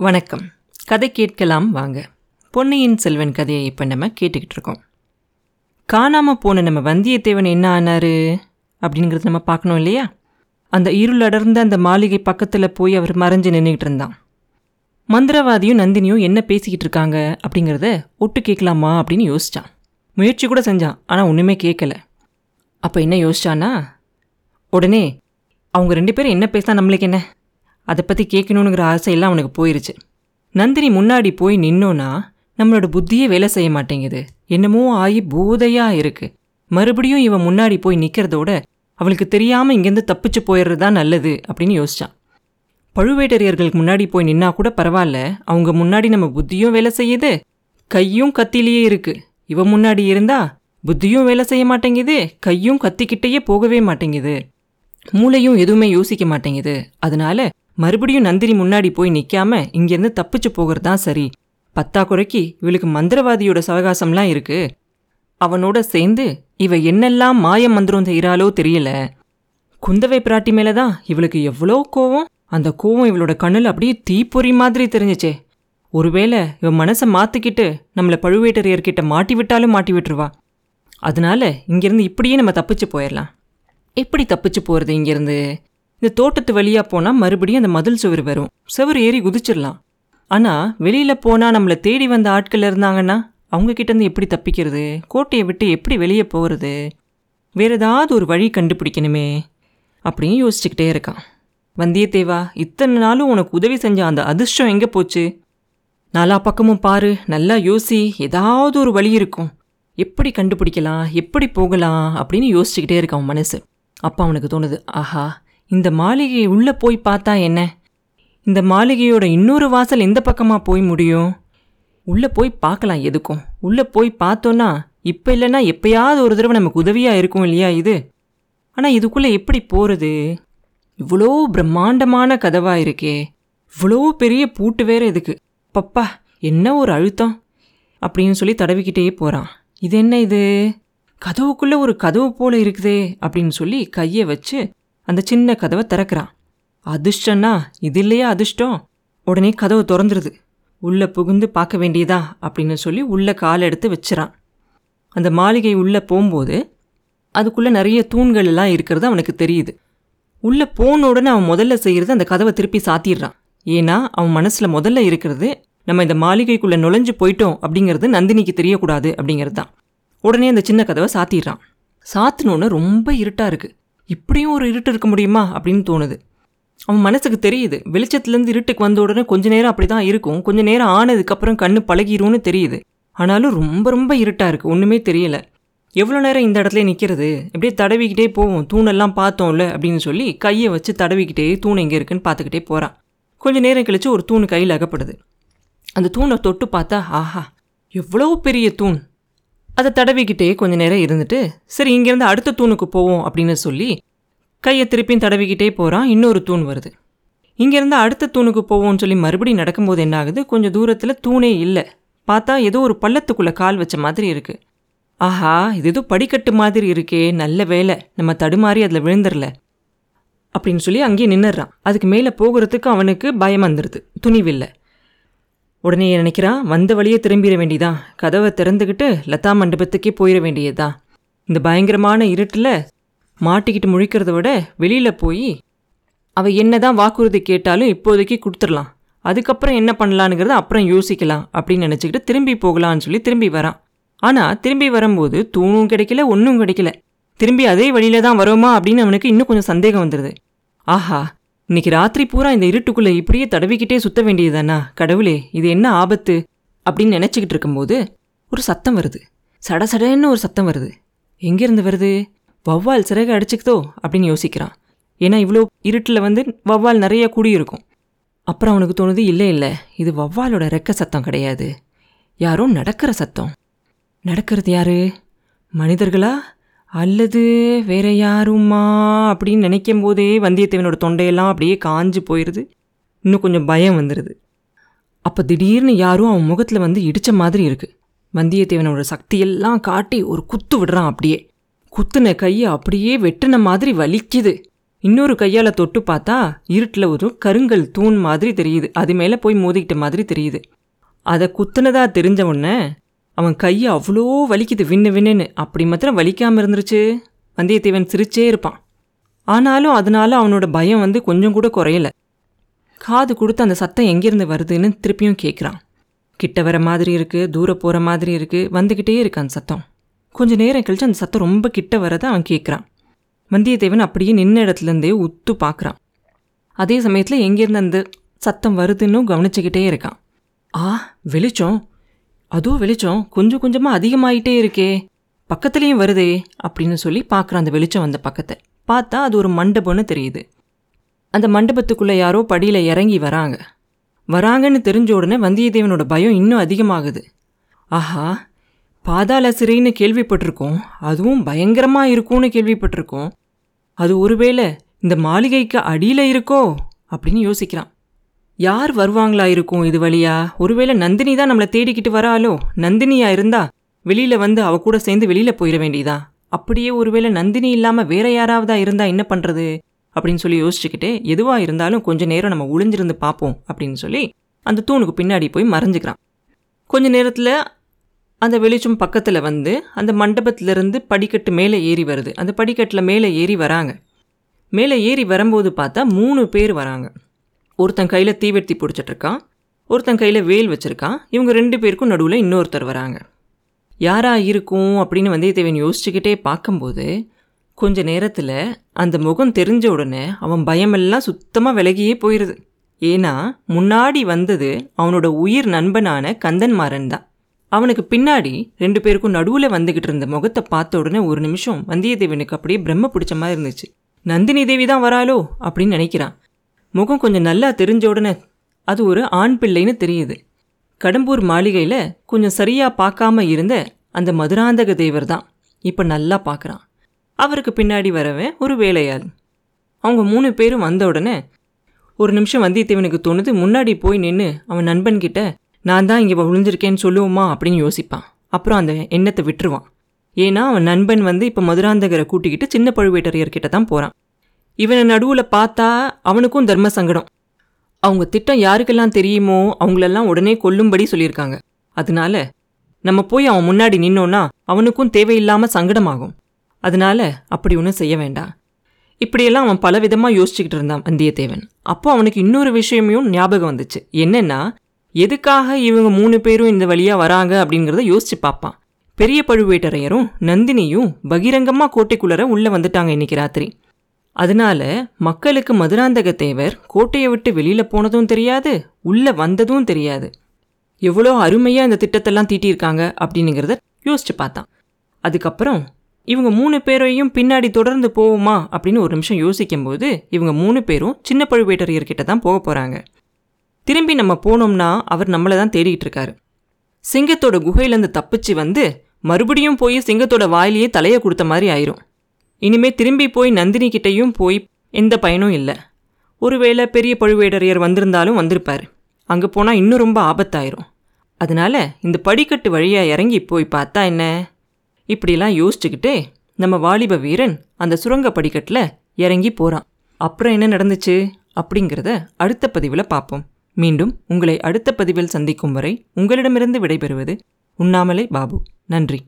வணக்கம். கதை கேட்கலாம் வாங்க. பொன்னியின் செல்வன் கதையை இப்போ நம்ம கேட்டுக்கிட்டு இருக்கோம். காணாமல் போன நம்ம வந்தியத்தேவன் என்ன ஆனாரு? அப்படிங்கிறது நம்ம பார்க்கணும் இல்லையா? அந்த இருள் அடர்ந்த அந்த மாளிகை பக்கத்தில் போய் அவர் மறைஞ்சு நின்றுக்கிட்டு இருந்தான். மந்திரவாதியும் நந்தினியும் என்ன பேசிக்கிட்டு இருக்காங்க அப்படிங்கிறத ஒட்டு கேட்கலாமா அப்படின்னு யோசித்தான் முயற்சி கூட செஞ்சான் ஆனால் ஒன்றுமே கேட்கல. அப்போ என்ன யோசிச்சானா உடனே அவங்க ரெண்டு பேரும் என்ன பேசினா நம்மளுக்கு என்ன? அதை பற்றி கேட்கணுங்கிற ஆசையெல்லாம் அவனுக்கு போயிருச்சு. நந்தினி முன்னாடி போய் நின்னோன்னா நம்மளோட புத்தியே வேலை செய்ய மாட்டேங்குது. என்னமோ ஆகி பூதையாக இருக்குது மறுபடியும் இவன் முன்னாடி போய் நிற்கிறதோட அவளுக்கு தெரியாமல் இங்கேருந்து தப்பிச்சு போயிடுறது தான் நல்லது அப்படின்னு யோசித்தான் பழுவேட்டரையர்களுக்கு முன்னாடி போய் நின்னா கூட பரவாயில்ல. அவங்க முன்னாடி நம்ம புத்தியும் வேலை செய்யுது. கையும் கத்திலேயே இருக்குது இவன் முன்னாடி இருந்தா புத்தியும் வேலை செய்ய மாட்டேங்குது. கையும் கத்திக்கிட்டேயே போகவே மாட்டேங்குது. மூளையும் எதுவுமே யோசிக்க மாட்டேங்குது. அதனால மறுபடியும் நந்தினி முன்னாடி போய் நிற்காம இங்கேருந்து தப்பிச்சு போகிறது தான் சரி. பத்தா குறைக்கு இவளுக்கு மந்திரவாதியோட சவகாசம்லாம் இருக்கு. அவனோட சேர்ந்து இவ என்னெல்லாம் மாய மந்திரம் செய்கிறாளோ தெரியல. குந்தவை பிராட்டி மேலே தான் இவளுக்கு எவ்வளோ கோவம். அந்த கோவம் இவளோட கண்ணில் அப்படியே தீப்பொறி மாதிரி தெரிஞ்சிச்சே. ஒருவேளை இவன் மனசை மாற்றிக்கிட்டு நம்மளை பழுவேட்டரையர்கிட்ட மாட்டி விட்டாலும் மாட்டி விட்டுருவா. அதனால இங்கேருந்து இப்படியே நம்ம தப்பிச்சு போயிடலாம் எப்படி தப்பிச்சு போகிறது இங்கேருந்து? இந்த தோட்டத்து வழியாக போனால் மறுபடியும் அந்த மதில் சுவர் வரும். சுவர் ஏறி குதிச்சிடலாம். ஆனால் வெளியில் போனால் நம்மளை தேடி வந்த ஆட்கள் இருந்தாங்கன்னா அவங்கக்கிட்டேருந்து எப்படி தப்பிக்கிறது? கோட்டையை விட்டு எப்படி வெளியே போகிறது வேறு ஏதாவது ஒரு வழி கண்டுபிடிக்கணுமே அப்படின்னு யோசிச்சுக்கிட்டே இருக்கான். வந்தியத்தேவா இத்தனை நாளும் உனக்கு உதவி செஞ்ச அந்த அதிர்ஷ்டம் எங்கே போச்சு? நாலா பக்கமும் பாரு நல்லா யோசி ஏதாவது ஒரு வழி இருக்கும். எப்படி கண்டுபிடிக்கலாம் எப்படி போகலாம்? அப்படின்னு யோசிச்சுக்கிட்டே இருக்கான் மனசு. அப்போ அவனுக்கு தோணுது ஆஹா இந்த மாளிகை உள்ளே போய் பார்த்தா என்ன? இந்த மாளிகையோட இன்னொரு வாசல் எந்த பக்கமாக போய் முடியும்? உள்ளே போய் பார்க்கலாம் எதுக்கும். உள்ளே போய் பார்த்தோன்னா இப்போ இல்லைன்னா எப்பயாவது ஒரு தடவை நமக்கு உதவியாக இருக்கும் இல்லையா இது? ஆனால் இதுக்குள்ளே எப்படி போகிறது இவ்வளோ பிரம்மாண்டமான கதவாக இருக்கே. இவ்வளோ பெரிய பூட்டு வேற இதுக்கு. பப்பா என்ன ஒரு அழுத்தம்? அப்படின்னு சொல்லி தடவிக்கிட்டே போகிறான் இது என்ன இது? கதவுக்குள்ளே ஒரு கதவு போல இருக்குதே அப்படின்னு சொல்லி கையை வச்சு அந்த சின்ன கதவை திறக்கிறான் அதிர்ஷ்டன்னா இது இல்லையா அதிர்ஷ்டம். உடனே கதவு திறந்துருது. உள்ளே புகுந்து பார்க்க வேண்டியதா அப்படின்னு சொல்லி உள்ளே கால் எடுத்து வச்சிரான் அந்த மாளிகை உள்ளே போகும்போது அதுக்குள்ளே நிறைய தூண்கள் எல்லாம் இருக்கிறது அவனுக்கு தெரியுது. உள்ளே போன உடனே அவன் முதல்ல செய்கிறது அந்த கதவை திருப்பி சாத்திடுறான் ஏன்னா அவன் மனசில் முதல்ல இருக்கிறது நம்ம இந்த மாளிகைக்குள்ளே நுழைஞ்சு போயிட்டோம் அப்படிங்கிறது நந்தினிக்கு தெரியக்கூடாது அப்படிங்கிறது தான் உடனே அந்த சின்ன கதவை சாத்திடுறான் சாத்தினோன்னு ரொம்ப இருட்டாக இருக்குது இப்படியும் ஒரு இருட்டு இருக்க முடியுமா அப்படின்னு தோணுது. அவன் மனசுக்கு தெரியுது. வெளிச்சத்துலேருந்து இருட்டுக்கு வந்த உடனே கொஞ்ச நேரம் அப்படி தான் இருக்கும். கொஞ்ச நேரம் ஆனதுக்கப்புறம் கண்ணு பழகிரும்னு தெரியுது. ஆனாலும் ரொம்ப ரொம்ப இருட்டாக இருக்குது ஒன்றுமே தெரியல. எவ்வளோ நேரம் இந்த இடத்துல நிற்கிறது அப்படியே தடவிக்கிட்டே போவோம். தூணெல்லாம் பார்த்தோம்ல அப்படின்னு சொல்லி கையை வச்சு தடவிக்கிட்டே தூண் எங்கே இருக்குன்னு பார்த்துக்கிட்டே போகிறான் கொஞ்ச நேரம் கழித்து ஒரு தூண் கையில் அகப்படுது. அந்த தூணை தொட்டு பார்த்தா ஆஹா எவ்வளோ பெரிய தூண். அதை தடவிக்கிட்டே கொஞ்ச நேரம் இருந்துட்டு சரி இங்கேருந்து அடுத்த தூணுக்கு போவோம் அப்படின்னு சொல்லி கையை திருப்பியும் தடவிக்கிட்டே போகிறான் இன்னொரு தூண் வருது. இங்கேருந்து அடுத்த தூணுக்கு போவோம்னு சொல்லி மறுபடியும் நடக்கும்போது என்ன ஆகுது? கொஞ்சம் தூரத்தில் தூணே இல்லை. பார்த்தா ஏதோ ஒரு பள்ளத்துக்குள்ளே கால் வச்ச மாதிரி இருக்குது ஆஹா இது ஏதோ படிக்கட்டு மாதிரி இருக்கே. நல்ல வேலை. நம்ம தடுமாறி அதில் விழுந்துடல அப்படின்னு சொல்லி அங்கேயே நின்னுடுறான். அதுக்கு மேலே போகிறதுக்கு அவனுக்கு பயம் வந்துடுது துணிவில்லை உடனே நினைக்கிறான் வந்த வழியே திரும்பிட வேண்டியதான் கதவை திறந்துக்கிட்டு லதா மண்டபத்துக்கே போயிட வேண்டியதுதான் இந்த பயங்கரமான இருட்டில் மாட்டிக்கிட்டு முழிக்கிறத விட வெளியில் போய் அவ என்னதான் வாக்குறுதி கேட்டாலும் இப்போதைக்கு கொடுத்துடலாம். அதுக்கப்புறம் என்ன பண்ணலான்ங்கிறத அப்புறம் யோசிக்கலாம் அப்படின்னு நினச்சிக்கிட்டு திரும்பி போகலான்னு சொல்லி திரும்பி வரான். ஆனால் திரும்பி வரும்போது தூணும் கிடைக்கல ஒன்றும் கிடைக்கல. திரும்பி அதே வழியில தான் வரோமா அப்படின்னு அவனுக்கு இன்னும் கொஞ்சம் சந்தேகம் வந்துடுது ஆஹா இன்னைக்கு ராத்திரி பூரா இந்த இருட்டுக்குள்ள இப்படியே தடவிக்கிட்டே சுத்த வேண்டியதுதானா? கடவுளே இது என்ன ஆபத்து? அப்படின்னு நினச்சிக்கிட்டு இருக்கும்போது ஒரு சத்தம் வருது. சடசடன்னு ஒரு சத்தம் வருது. எங்கேருந்து வருது? வௌவால் சிறகு அடிச்சுக்குதோ? அப்படின்னு யோசிக்கிறான். ஏன்னா இவ்வளோ இருட்டில் வந்து வௌவால் நிறைய கூடியிருக்கும். அப்புறம் அவனுக்கு தோணுது இல்லை இல்லை இது வௌவாலோட ரெக்க சத்தம் கிடையாது. யாரோ நடக்கிற சத்தம். நடக்கிறது யாரு? மனிதர்களா? அல்லது வேற யாருமா அப்படின்னு நினைக்கும் போதே வந்தியத்தேவனோட தொண்டையெல்லாம் அப்படியே காஞ்சு போயிடுது இன்னும் கொஞ்சம் பயம் வந்துடுது அப்போ திடீர்னு யாரும் அவன் முகத்தில் வந்து இடித்த மாதிரி இருக்குது வந்தியத்தேவனோட சக்தியெல்லாம் காட்டி ஒரு குத்து விடுறான் அப்படியே. குத்துன கையை அப்படியே வெட்டின மாதிரி வலிக்குது. இன்னொரு கையால் தொட்டு பார்த்தா இருட்டில் ஒரு கருங்கல் தூண் மாதிரி தெரியுது. அது மேலே போய் மோதிக்கிட்ட மாதிரி தெரியுது. அதை குத்துனதாக தெரிஞ்ச உடனே அவன் கை அவ்வளோ வலிக்குது விண்ணு விண்ணுன்னு அப்படி மாத்திரம் வலிக்காமல் இருந்துருச்சு. வந்தியத்தேவன் சிரிச்சே இருப்பான். ஆனாலும் அதனால அவனோட பயம் வந்து கொஞ்சம் கூட குறையல. காது கொடுத்து அந்த சத்தம் எங்கேருந்து வருதுன்னு திருப்பியும் கேட்குறான் கிட்ட வர மாதிரி இருக்குது தூர போகிற மாதிரி இருக்குது வந்துக்கிட்டே இருக்கு அந்த சத்தம். கொஞ்சம் நேரம் கழிச்சு அந்த சத்தம் ரொம்ப கிட்ட வரதை அவன் கேட்குறான் வந்தியத்தேவன் அப்படியே நின்ன இடத்துலேருந்தே உத்து பார்க்குறான் அதே சமயத்தில் எங்கேருந்து அந்த சத்தம் வருதுன்னு கவனிச்சுக்கிட்டே இருக்கான். ஆ வெளிச்சம். அதுவும் வெளிச்சம் கொஞ்சம் கொஞ்சமாக அதிகமாயிட்டே இருக்கே. பக்கத்துலேயும் வருதே அப்படின்னு சொல்லி பார்க்குறான் அந்த வெளிச்சம் வந்த பக்கத்தை பார்த்தா அது ஒரு மண்டபம்னு தெரியுது. அந்த மண்டபத்துக்குள்ளே யாரோ படியில் இறங்கி வராங்க. வராங்கன்னு தெரிஞ்ச உடனே வந்தியத்தேவனோட பயம் இன்னும் அதிகமாகுது. ஆஹா பாதாள சிறைன்னு கேள்விப்பட்டிருக்கோம். அதுவும் பயங்கரமாக இருக்கும்னு கேள்விப்பட்டிருக்கோம். அது ஒருவேளை இந்த மாளிகைக்கு அடியில் இருக்கோ அப்படின்னு யோசிக்கிறான். யார் வருவாங்களா இருக்கும் இது வழியா? ஒருவேளை நந்தினி தான் நம்மளை தேடிக்கிட்டு வராளோ? நந்தினியா இருந்தா வெளியில வந்து அவ கூட சேர்ந்து வெளியில போயிட வேண்டியதா? அப்படியே ஒருவேளை நந்தினி இல்லாம வேற யாராவதா இருந்தா என்ன பண்றது? அப்படின்னு சொல்லி யோசிச்சுக்கிட்டே எதுவா இருந்தாலும் கொஞ்ச நேரம் நம்ம ஒளிஞ்சிருந்து பார்ப்போம் அப்படின்னு சொல்லி அந்த தூணுக்கு பின்னாடி போய் மறைஞ்சுக்கிறான். கொஞ்ச நேரத்தில் அந்த வெளிச்சம் பக்கத்தில் வந்து அந்த மண்டபத்திலிருந்து படிக்கட்டு மேலே ஏறி வருது. அந்த படிக்கட்டில் மேலே ஏறி வராங்க. மேலே ஏறி வரும்போது பார்த்தா மூணு பேர் வராங்க. ஒருத்தன் கையில் தீவெட்டி பிடிச்சிட்டு இருக்கான் ஒருத்தன் கையில் வேல் வச்சுருக்கான் இவங்க ரெண்டு பேருக்கும் நடுவில் இன்னொருத்தர் வராங்க. யாராக இருக்கும் அப்படின்னு வந்தியத்தேவன் யோசிச்சுக்கிட்டே பார்க்கும்போது கொஞ்ச நேரத்தில் அந்த முகம் தெரிஞ்ச உடனே அவன் பயமெல்லாம் சுத்தமாக விலகியே போயிடுது ஏன்னா முன்னாடி வந்தது அவனோட உயிர் நண்பனான கந்தன்மாறன் தான். அவனுக்கு பின்னாடி ரெண்டு பேருக்கும் நடுவில் வந்துக்கிட்டு இருந்த முகத்தை பார்த்த உடனே ஒரு நிமிஷம் வந்தியத்தேவனுக்கு அப்படியே பிரம்ம பிடிச்ச மாதிரி இருந்துச்சு. நந்தினி தேவி தான் வராளோ அப்படின்னு நினைக்கிறான். முகம் கொஞ்சம் நல்லா தெரிஞ்ச உடனே அது ஒரு ஆண் பிள்ளைன்னு தெரியுது. கடம்பூர் மாளிகையில் கொஞ்சம் சரியாக பார்க்காம இருந்த அந்த மதுராந்தக தேவர் தான் இப்போ நல்லா பார்க்குறான். அவருக்கு பின்னாடி வரவன் ஒரு வேலையாள். அவங்க மூணு பேரும் வந்த உடனே ஒரு நிமிஷம் வந்தியத்தேவனுக்கு தோணுது முன்னாடி போய் நின்று அவன் நண்பன்கிட்ட நான் தான் இங்கே விழுந்திருக்கேன்னு சொல்லுவோமா? அப்படின்னு யோசிப்பான். அப்புறம் அந்த எண்ணத்தை விட்டுருவான். ஏன்னா அவன் நண்பன் வந்து இப்போ மதுராந்தகரை கூட்டிக்கிட்டு சின்ன பழுவேட்டரையர்கிட்ட தான் போகிறான் இவனை நடுவில் பார்த்தா அவனுக்கும் தர்ம சங்கடம். அவங்க திட்டம் யாருக்கெல்லாம் தெரியுமோ அவங்களெல்லாம் உடனே கொல்லும்படி சொல்லியிருக்காங்க. அதனால நம்ம போய் அவன் முன்னாடி நின்னோன்னா அவனுக்கும் தேவையில்லாமல் சங்கடமாகும். அதனால அப்படி ஒன்றும் செய்ய வேண்டாம். இப்படியெல்லாம் அவன் பலவிதமாக யோசிச்சுக்கிட்டு இருந்தான் வந்தியத்தேவன். அப்போ அவனுக்கு இன்னொரு விஷயமையும் ஞாபகம் வந்துச்சு. என்னென்னா எதுக்காக இவங்க மூணு பேரும் இந்த வழியாக வராங்க அப்படிங்கிறத யோசிச்சு பார்ப்பான். பெரிய பழுவேட்டரையரும் நந்தினியும் பகிரங்கமாக கோட்டைக்குள்ளர உள்ளே வந்துட்டாங்க இன்னைக்கு ராத்திரி. அதனால மக்களுக்கு மதுராந்தக தேவர் கோட்டையை விட்டு வெளியில் போனதும் தெரியாது உள்ளே வந்ததும் தெரியாது. எவ்வளோ அருமையாக இந்த திட்டத்தெல்லாம் தீட்டியிருக்காங்க அப்படின்னுங்கிறத யோசிச்சு பார்த்தான். அதுக்கப்புறம் இவங்க மூணு பேரையும் பின்னாடி தொடர்ந்து போவோமா அப்படின்னு ஒரு நிமிஷம் யோசிக்கும்போது இவங்க மூணு பேரும் சின்ன பழுவேட்டரையர்கிட்ட தான் போக போகிறாங்க திரும்பி நம்ம போனோம்னா அவர் நம்மளை தான் தேடிகிட்டு இருக்காரு. சிங்கத்தோட குகையிலேருந்து தப்பிச்சு வந்து மறுபடியும் போய் சிங்கத்தோட வாயிலேயே தலையை கொடுத்த மாதிரி ஆயிரும். இனிமே திரும்பி போய் நந்தினி கிட்டேயும் போய் எந்த பயனும் இல்லை. ஒருவேளை பெரிய பழுவேடரையர் வந்திருந்தாலும் வந்திருப்பார். அங்கே போனால் இன்னும் ரொம்ப ஆபத்தாயிரும். அதனால இந்த படிக்கட்டு வழியாக இறங்கி போய் பார்த்தா என்ன? இப்படிலாம் யோசிச்சுக்கிட்டே நம்ம வாலிப வீரன் அந்த சுரங்க படிக்கட்டில் இறங்கி போகிறான் அப்புறம் என்ன நடந்துச்சு? அப்படிங்கிறத அடுத்த பதிவில் பார்ப்போம். மீண்டும் உங்களை அடுத்த பதிவில் சந்திக்கும் வரை உங்களிடமிருந்து விடைபெறுவது உண்ணாமலை பாபு. நன்றி.